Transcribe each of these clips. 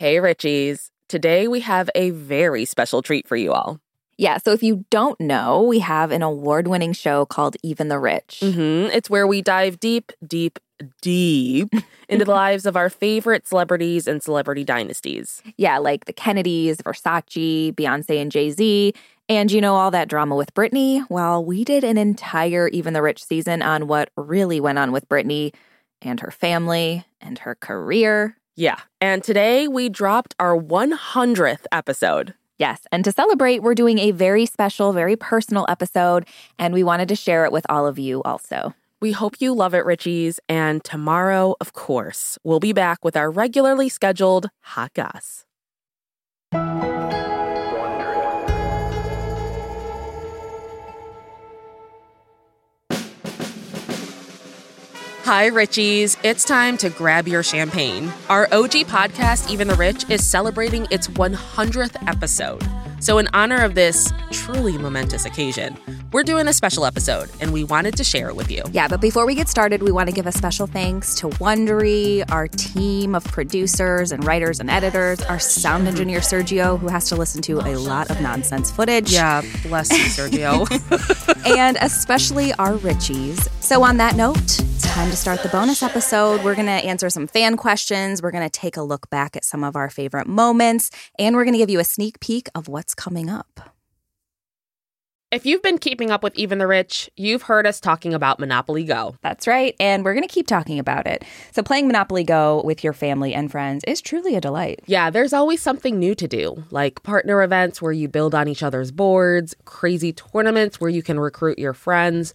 Hey, Richies. Today we have a very special treat for you all. Yeah, so if you don't know, we have an award winning show called Even the Rich. Mm-hmm. It's where we dive deep, deep, deep into the lives of our favorite celebrities and celebrity dynasties. Yeah, like the Kennedys, Versace, Beyonce and Jay Z. And you know, all that drama with Britney? Well, we did an entire Even the Rich season on what really went on with Britney and her family and her career. Yeah, and today we dropped our 100th episode. Yes. And to celebrate, we're doing a very special, very personal episode, and we wanted to share it with all of you also. We hope you love it, Richies. And tomorrow, of course, we'll be back with our regularly scheduled Hot Goss. Hi, Richies. It's time to grab your champagne. Our OG podcast, Even the Rich, is celebrating its 100th episode. So, in honor of this truly momentous occasion, we're doing a special episode and we wanted to share it with you. Yeah, but before we get started, we want to give a special thanks to Wondery, our team of producers and writers and editors, our sound engineer, Sergio, who has to listen to a lot of nonsense footage. Yeah, bless you, Sergio. and especially our Richies. So, on that note, time to start the bonus episode. We're going to answer some fan questions. We're going to take a look back at some of our favorite moments, and we're going to give you a sneak peek of what's coming up. If you've been keeping up with Even the Rich, you've heard us talking about Monopoly Go. That's right. And we're going to keep talking about it. So, playing Monopoly Go with your family and friends is truly a delight. Yeah, there's always something new to do, like partner events where you build on each other's boards, crazy tournaments where you can recruit your friends,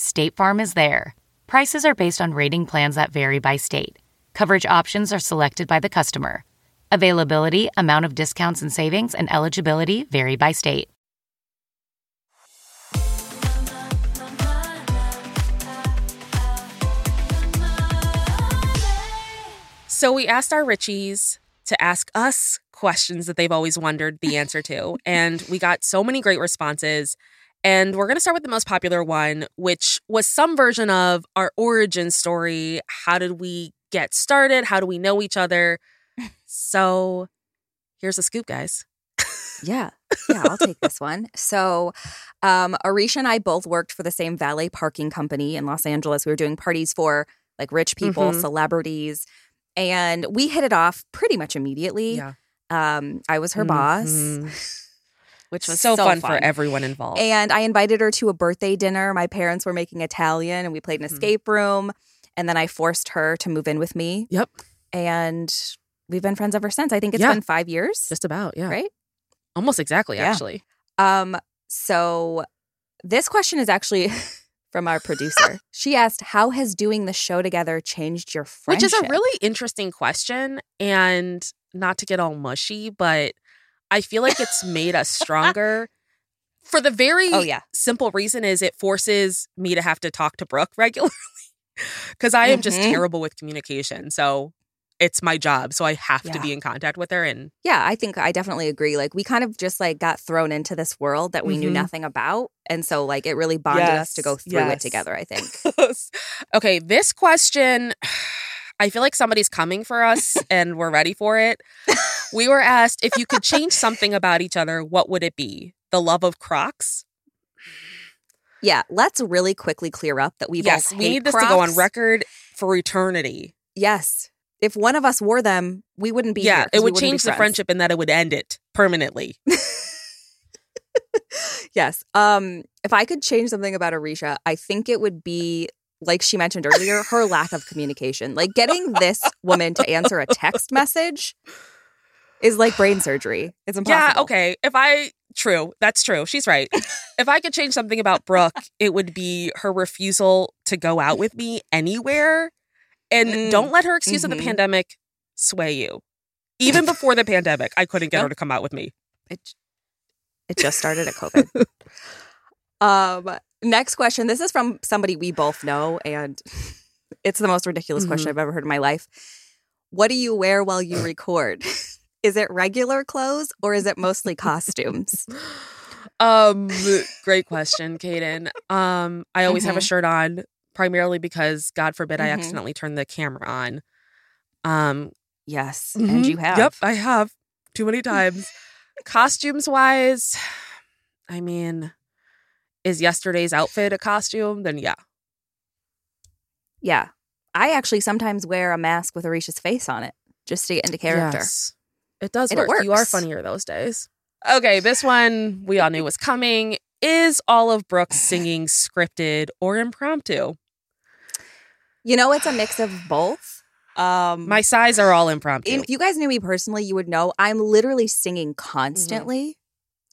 State Farm is there. Prices are based on rating plans that vary by state. Coverage options are selected by the customer. Availability, amount of discounts and savings, and eligibility vary by state. So we asked our Richies to ask us questions that they've always wondered the answer to. and we got so many great responses. And we're going to start with the most popular one, which was some version of our origin story. How did we get started? How do we know each other? So here's a scoop, guys. Yeah. Yeah, I'll take this one. So, um, Aricia and I both worked for the same valet parking company in Los Angeles. We were doing parties for like rich people, Mhm. celebrities, and we hit it off pretty much immediately. Yeah. Um, I was her boss, Mhm. which was so, so, fun, for everyone involved. And I invited her to a birthday dinner. My parents were making Italian, and we played an Mhm. escape room. And then I forced her to move in with me, yep, and we've been friends ever since. I think it's Yeah. been five years, just about. Yeah. right? Almost exactly, Yeah. actually. Um, so this question is actually from our producer. she asked, How has doing the show together changed your friendship? Which is a really interesting question. And not to get all mushy, but I feel like it's made us stronger. For the very Oh, yeah. simple reason is it forces me to have to talk to Brooke regularly because I am just Mhm. terrible with communication. So it's my job, so I have to be in contact with her. And Yeah, I think I definitely agree. Like we kind of just like got thrown into this world that we knew Mhm. nothing about. And so like it really bonded us to go through yes. it together, I think. okay, this question, I feel like somebody's coming for us, and we're ready for it. We were asked if you could change something about each other, what would it be? The love of Crocs. Yeah, let's really quickly clear up that we yes, we need this to go on record for eternity. Yes. If one of us wore them, we wouldn't be yeah, it would change the friendship and that it would end it permanently. Yes. Um, if I could change something about Aricia, I think it would be like she mentioned earlier, her lack of communication. Like getting this woman to answer a text message is like brain surgery. It's impossible. Yeah, okay. If I true, that's true. She's right. if I could change something about Brooke, it would be her refusal to go out with me anywhere. And Mm. don't let her excuse of Mhm. the pandemic sway you. Even before the pandemic, I couldn't get her to come out with me. It, it just started at COVID. um, next question. This is from somebody we both know, and it's the most ridiculous question Mhm. I've ever heard in my life. What do you wear while you record? is it regular clothes or is it mostly costumes? Um, great question, Kaden. Um, I always have a Mhm. shirt on, primarily because God forbid I Mhm. accidentally turn the camera on. Um, Yes, and Mhm. you have. Yep, I have too many times. Costumes wise, I mean, is yesterday's outfit a costume? Then yeah. Yeah. I actually sometimes wear a mask with Aricia's face on it just to get into character. Yes. It does And it work. You are funnier those days. Okay, this one we all knew was coming. Is all of Brooks singing scripted or impromptu? You know, it's a mix of both. Um, My sighs are all impromptu. if you guys knew me personally, you would know I'm literally singing constantly,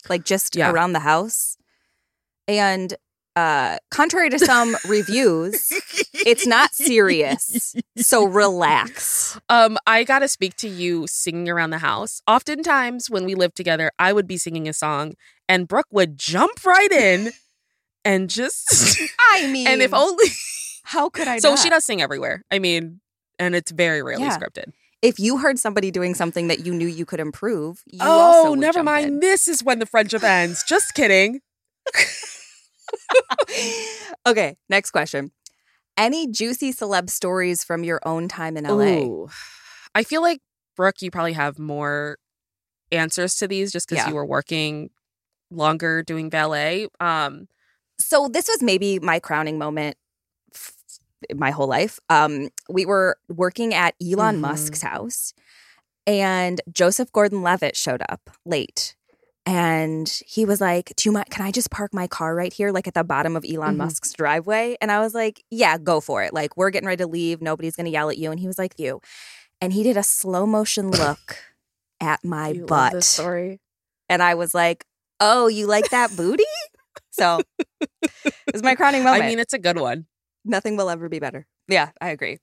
like just Mm-hmm. Yeah. around the house. And uh, contrary to some reviews, it's not serious. So relax. Um, I gotta speak to you singing around the house. Oftentimes, when we lived together, I would be singing a song, and Brooke would jump right in and just. I mean, and if only. how could I? so not? she does sing everywhere. I mean, and it's very rarely Yeah. scripted. If you heard somebody doing something that you knew you could improve, you also oh, never mind. in. This is when the friendship ends. Just kidding. okay, next question. Any juicy celeb stories from your own time in LA? Ooh. I feel like Brooke, you probably have more answers to these just because Yeah. you were working longer doing ballet. Um, So this was maybe my crowning moment f- my whole life. Um, we were working at Elon Mhm. Musk's house, and Joseph Gordon-Levitt showed up late. And he was like, Do you mind? Can I just park my car right here, like at the bottom of Elon Mhm. Musk's driveway? And I was like, Yeah, go for it. Like, we're getting ready to leave. Nobody's going to yell at you. And he was like, You. And he did a slow motion look at my you butt. story. And I was like, Oh, you like that booty? So it was my crowning moment. I mean, it's a good one. Nothing will ever be better. Yeah, I agree.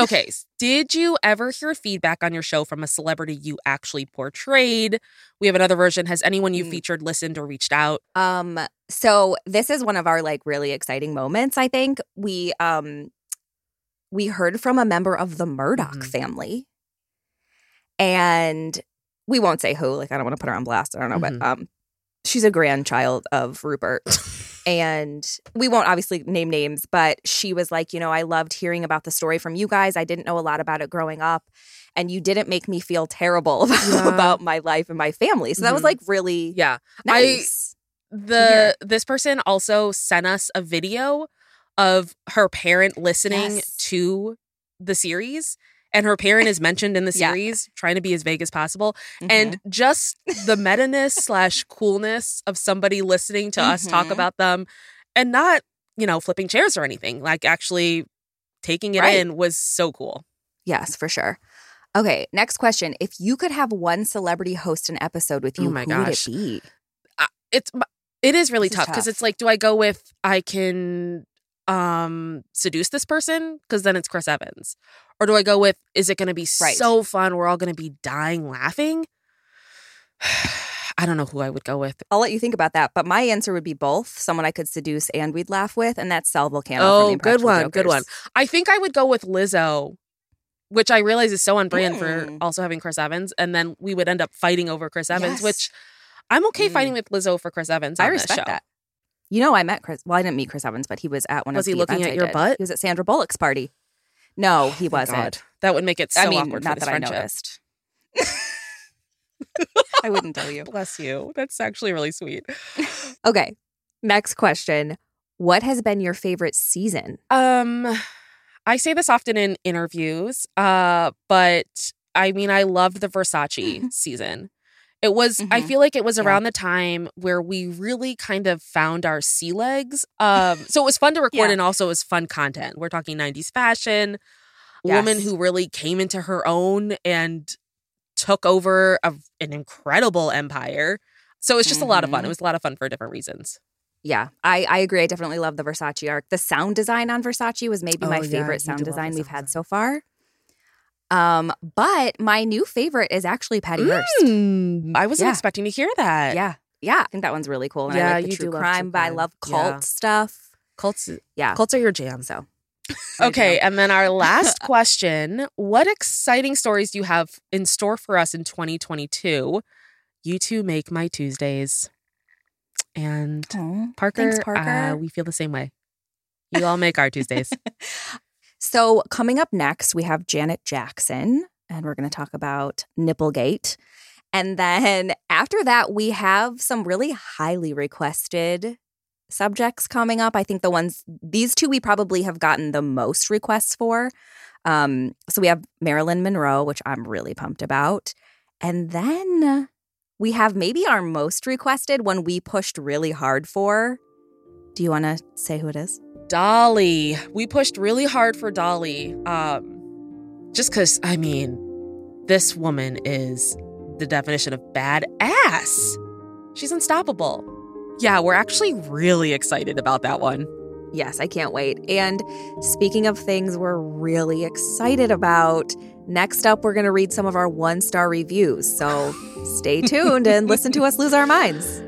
Okay. Did you ever hear feedback on your show from a celebrity you actually portrayed? We have another version. Has anyone you Mm. featured listened or reached out? Um, so this is one of our like really exciting moments. I think we um we heard from a member of the Murdoch Mhm. family, and we won't say who. Like, I don't want to put her on blast. I don't know, Mhm. but um, she's a grandchild of Rupert. And we won't obviously name names, but she was like, you know, I loved hearing about the story from you guys. I didn't know a lot about it growing up. And you didn't make me feel terrible about, Yeah. about my life and my family. So that was Mhm. like really Yeah. nice. The this person also sent us a video of her parent listening Yes. to the series. And her parent is mentioned in the Yeah. series, trying to be as vague as possible. Mhm. and just the meta-ness slash coolness of somebody listening to us talk Mhm. about them and not you know flipping chairs or anything like actually taking it Right. in was so cool Yes, for sure. Okay, next question. If you could have one celebrity host an episode with Oh you, my who would it gosh. be? it's it is really This tough because it's like do i go with i can um seduce this person because then it's chris evans or do i go with is it going to be Right. so fun we're all going to be dying laughing i don't know who i would go with I'll let you think about that, but my answer would be both. Someone I could seduce and we'd laugh with, and that's Sal Vulcano. Oh, good one, good one. I think I would go with Lizzo which I realize is so on brand for Mm. also having Chris Evans. And then we would end up fighting over Chris Evans, Yes. which I'm okay Mm. fighting with Lizzo for Chris Evans. I respect that. You know, I met Chris. Well, I didn't meet Chris Evans, but he was at one Was of he the looking events at I your did. butt? He was at Sandra Bullock's party. No, he Oh wasn't. God. That would make it so I mean, awkward not that I friendship. noticed. I wouldn't tell you. Bless you. That's actually really sweet. Okay, next question. What has been your favorite season? Um, I say this often in interviews, uh, but I mean, I loved the Versace season. It was, I Mhm. feel like it was Yeah. around the time where we really kind of found our sea legs. Um, so it was fun to record Yeah. and also it was fun content. We're talking 90s fashion, a woman who really came into her own and took over a, an incredible empire. So it was just a lot of fun. It was a lot of fun for different reasons. Yeah, I, I agree. I definitely love the Versace arc. The sound design on Versace was maybe Oh, my yeah, favorite sound design we've had so far. Um, but my new favorite is actually Patty Hearst. Mm, I wasn't Yeah. expecting to hear that. Yeah, yeah, I think that one's really cool. And I Yeah, like the you true do love crime, but I love cult Yeah. stuff. Cults, Yeah, cults are your jam. so Okay, and then our last question What exciting stories do you have in store for us in 2022? You two make my Tuesdays. And Aw, Parker, Thanks, Parker. Uh, we feel the same way. You all make our Tuesdays. So, coming up next, we have Janet Jackson, and we're going to talk about Nipplegate. And then after that, we have some really highly requested subjects coming up. I think the ones, these two, we probably have gotten the most requests for. Um, so, we have Marilyn Monroe, which I'm really pumped about. And then we have maybe our most requested one we pushed really hard for. Do you want to say who it is? Dolly. We pushed really hard for Dolly. Um, just because, I mean, this woman is the definition of badass. She's unstoppable. Yeah, we're actually really excited about that one. Yes, I can't wait. And speaking of things we're really excited about, next up, we're going to read some of our one star reviews. So stay tuned and listen to us lose our minds.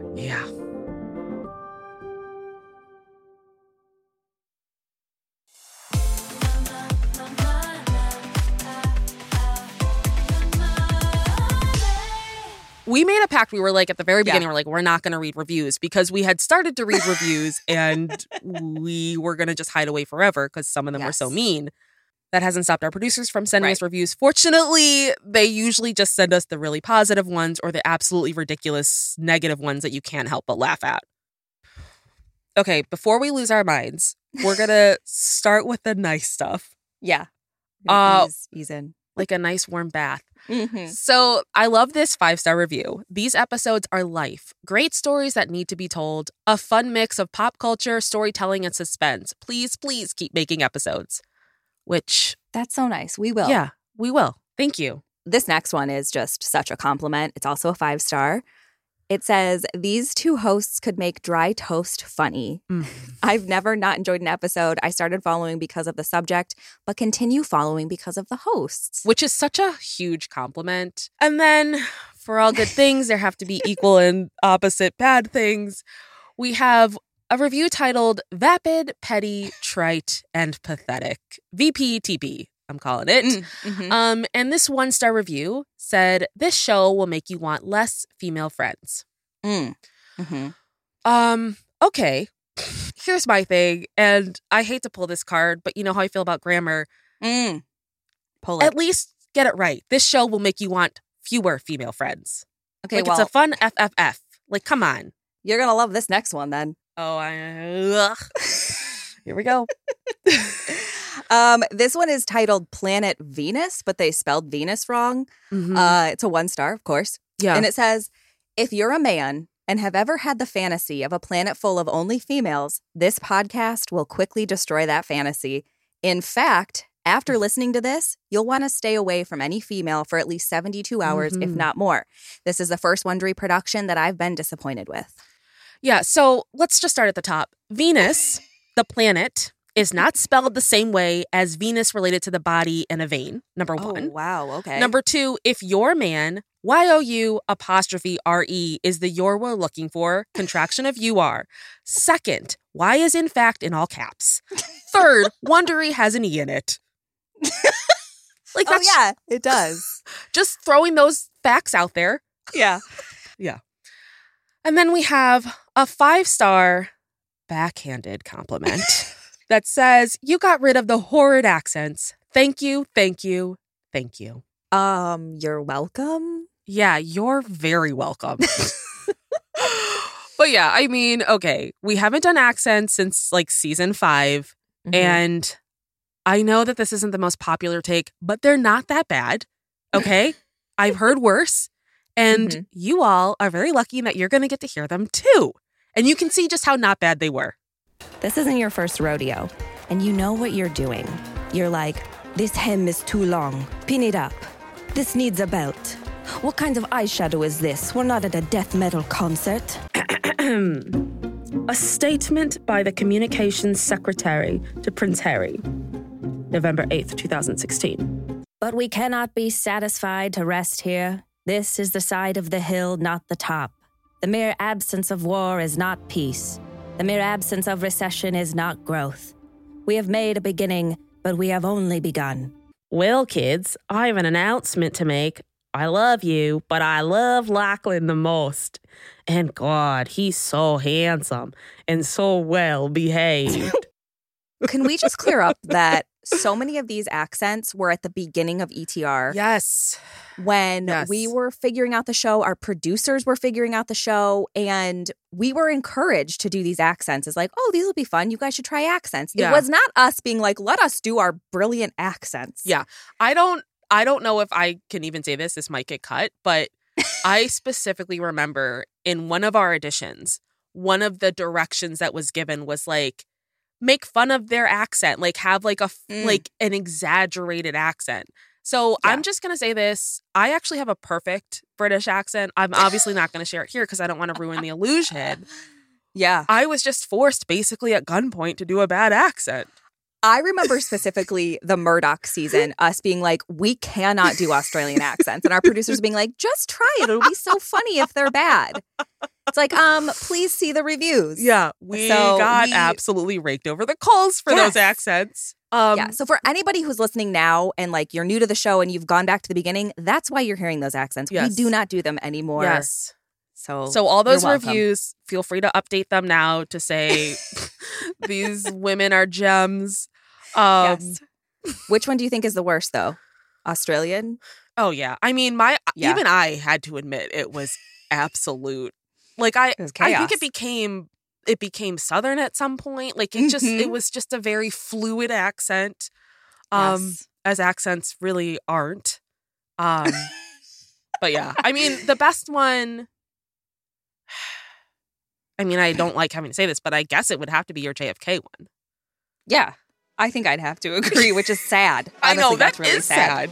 We made a pact. We were like, at the very beginning, we're like, we're not going to read reviews because we had started to read reviews and we were going to just hide away forever because some of them were so mean. That hasn't stopped our producers from sending Right. us reviews. Fortunately, they usually just send us the really positive ones or the absolutely ridiculous negative ones that you can't help but laugh at. Okay, before we lose our minds, we're going to start with the nice stuff, Yeah. Uh, ease, ease in. like a nice warm bath. Mhm. So I love this five star review. These episodes are life. Great stories that need to be told. A fun mix of pop culture, storytelling, and suspense. Please, please keep making episodes. Which, That's so nice. We will. yeah, we will. Thank you. This next one is just such a compliment. It's also a five star. It says, These two hosts could make dry toast funny. Mm. I've never not enjoyed an episode. I started following because of the subject, but continue following because of the hosts. Which is such a huge compliment. And then, for all good things, there have to be equal and opposite bad things. We have a review titled Vapid, Petty, Trite, and Pathetic. VPTP, I'm calling it. Mhm. Um, and this one star review said, This show will make you want less female friends. Mm. Mhm. Um, okay. Here's my thing, and I hate to pull this card, but you know how I feel about grammar. Mm. Pull it. At least get it right. This show will make you want fewer female friends. okay, like well, it's a fun FFF. Like, come on. you're going to love this next one then. Oh, I. Ugh. Here we go. Um, this one is titled Planet Venus, but they spelled Venus wrong. Mhm. Uh, it's a one star, of course. yeah. And it says, if you're a man and have ever had the fantasy of a planet full of only females, this podcast will quickly destroy that fantasy. In fact, after listening to this, you'll want to stay away from any female for at least 72 hours, if Mhm. not more. This is the first Wondery production that I've been disappointed with. Yeah, so let's just start at the top. Venus, the planet, is not spelled the same way as Venus related to the body and a vein. Number oh, one. Oh, wow. Okay. Number two, if your man, Y O U apostrophe R E is the your we're looking for, contraction of you are. Second, Y is in fact in all caps. Third, Wondery has an E in it. Like Oh yeah, it does. just throwing those facts out there. Yeah. yeah. And then we have a five star backhanded compliment that says, You got rid of the horrid accents. Thank you, thank you, thank you. Um, you're welcome. Yeah, you're very welcome. but yeah, I mean, okay, we haven't done accents since like season 5 Mhm. And I know that this isn't the most popular take, but they're not that bad. Okay. I've heard worse. And Mhm. you all are very lucky that you're going to get to hear them too. And you can see just how not bad they were. This isn't your first rodeo, and you know what you're doing. You're like, this hem is too long. Pin it up. This needs a belt. What kind of eyeshadow is this? We're not at a death metal concert. A statement by the Communications Secretary to Prince Harry, November 8th, 2016. But we cannot be satisfied to rest here. This is the side of the hill, not the top. The mere absence of war is not peace. The mere absence of recession is not growth. We have made a beginning, but we have only begun. Well, kids, I have an announcement to make. I love you, but I love Lachlan the most. And God, he's so handsome and so well behaved. Can we just clear up that so many of these accents were at the beginning of ETR yes. when Yes. we were figuring out the show, our producers were figuring out the show, and we were encouraged to do these accents. It's like, oh, these will be fun. You guys should try accents. Yeah. It was not us being like, let us do our brilliant accents. Yeah. I don't I don't know if I can even say this. This might get cut, but I specifically remember in one of our editions, one of the directions that was given was like make fun of their accent, like have like a Mm. like an exaggerated accent. So Yeah. I'm just gonna say this. I actually have a perfect British accent. I'm obviously not gonna share it here because I don't want to ruin the illusion. Yeah. I was just forced basically at gunpoint to do a bad accent. I remember specifically the Murdoch season, us being like, we cannot do Australian accents. And our producers being like, just try it. It'll be so funny if they're bad. It's like, um, please see the reviews. Yeah, we So got we- absolutely raked over the coals for Yes. those accents. Um, yeah. So for anybody who's listening now and like you're new to the show and you've gone back to the beginning, that's why you're hearing those accents. Yes. We do not do them anymore. yes. So So all those reviews, feel free to update them now to say these women are gems. Um, yes. Which one do you think is the worst though? Australian? Oh yeah. I mean, my Yeah. even I had to admit it was absolute. Like I, It I think it became it became southern at some point. Like it just it Mhm. was just a very fluid accent. Um, Yes. as accents really aren't. Um, but yeah, I mean, the best one. I mean, I don't like having to say this, but I guess it would have to be your JFK one. Yeah. I think I'd have to agree, which is sad. I know that that's really is sad.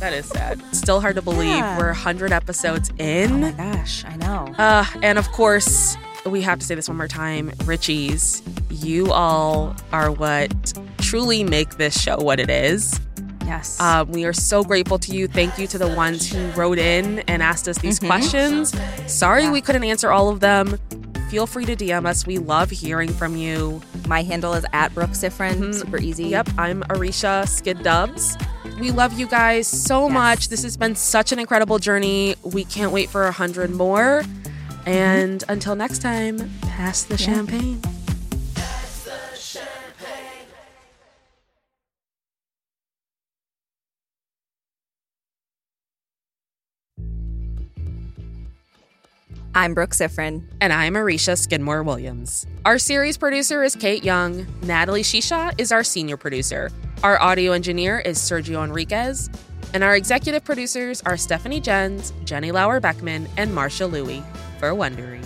That is sad. Still hard to believe Yeah. we're 100 episodes in. Oh my gosh, I know. Uh, and of course, we have to say this one more time Richies, you all are what truly make this show what it is. Yes. Um, we are so grateful to you. Thank you to the ones who wrote in and asked us these Mhm. questions. Sorry Yeah. we couldn't answer all of them. Feel free to DM us. We love hearing from you. My handle is at Brooke Siffrinn. Mhm. Super easy. Yep, I'm Aricia Skid Dubs. We love you guys so Yes. much. This has been such an incredible journey. We can't wait for a hundred more. And until next time, pass the Yeah. champagne. I'm Brooke Siffrinn. And I'm Aricia Skidmore Williams. Our series producer is Kate Young. Natalie Shisha is our senior producer. Our audio engineer is Sergio Enriquez. And our executive producers are Stephanie Jens, Jenny Lauer Beckman, and Marsha Louie for Wondery.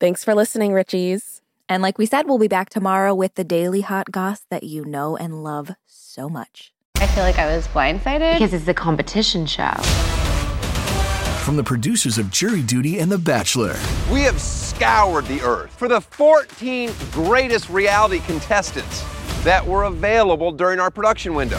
Thanks for listening, Richies. And like we said, we'll be back tomorrow with the daily hot goss that you know and love so much. I feel like I was blindsided. Because it's a competition show. From the producers of Jury Duty and The Bachelor, We have scoured the earth for the 14 greatest reality contestants that were available during our production window.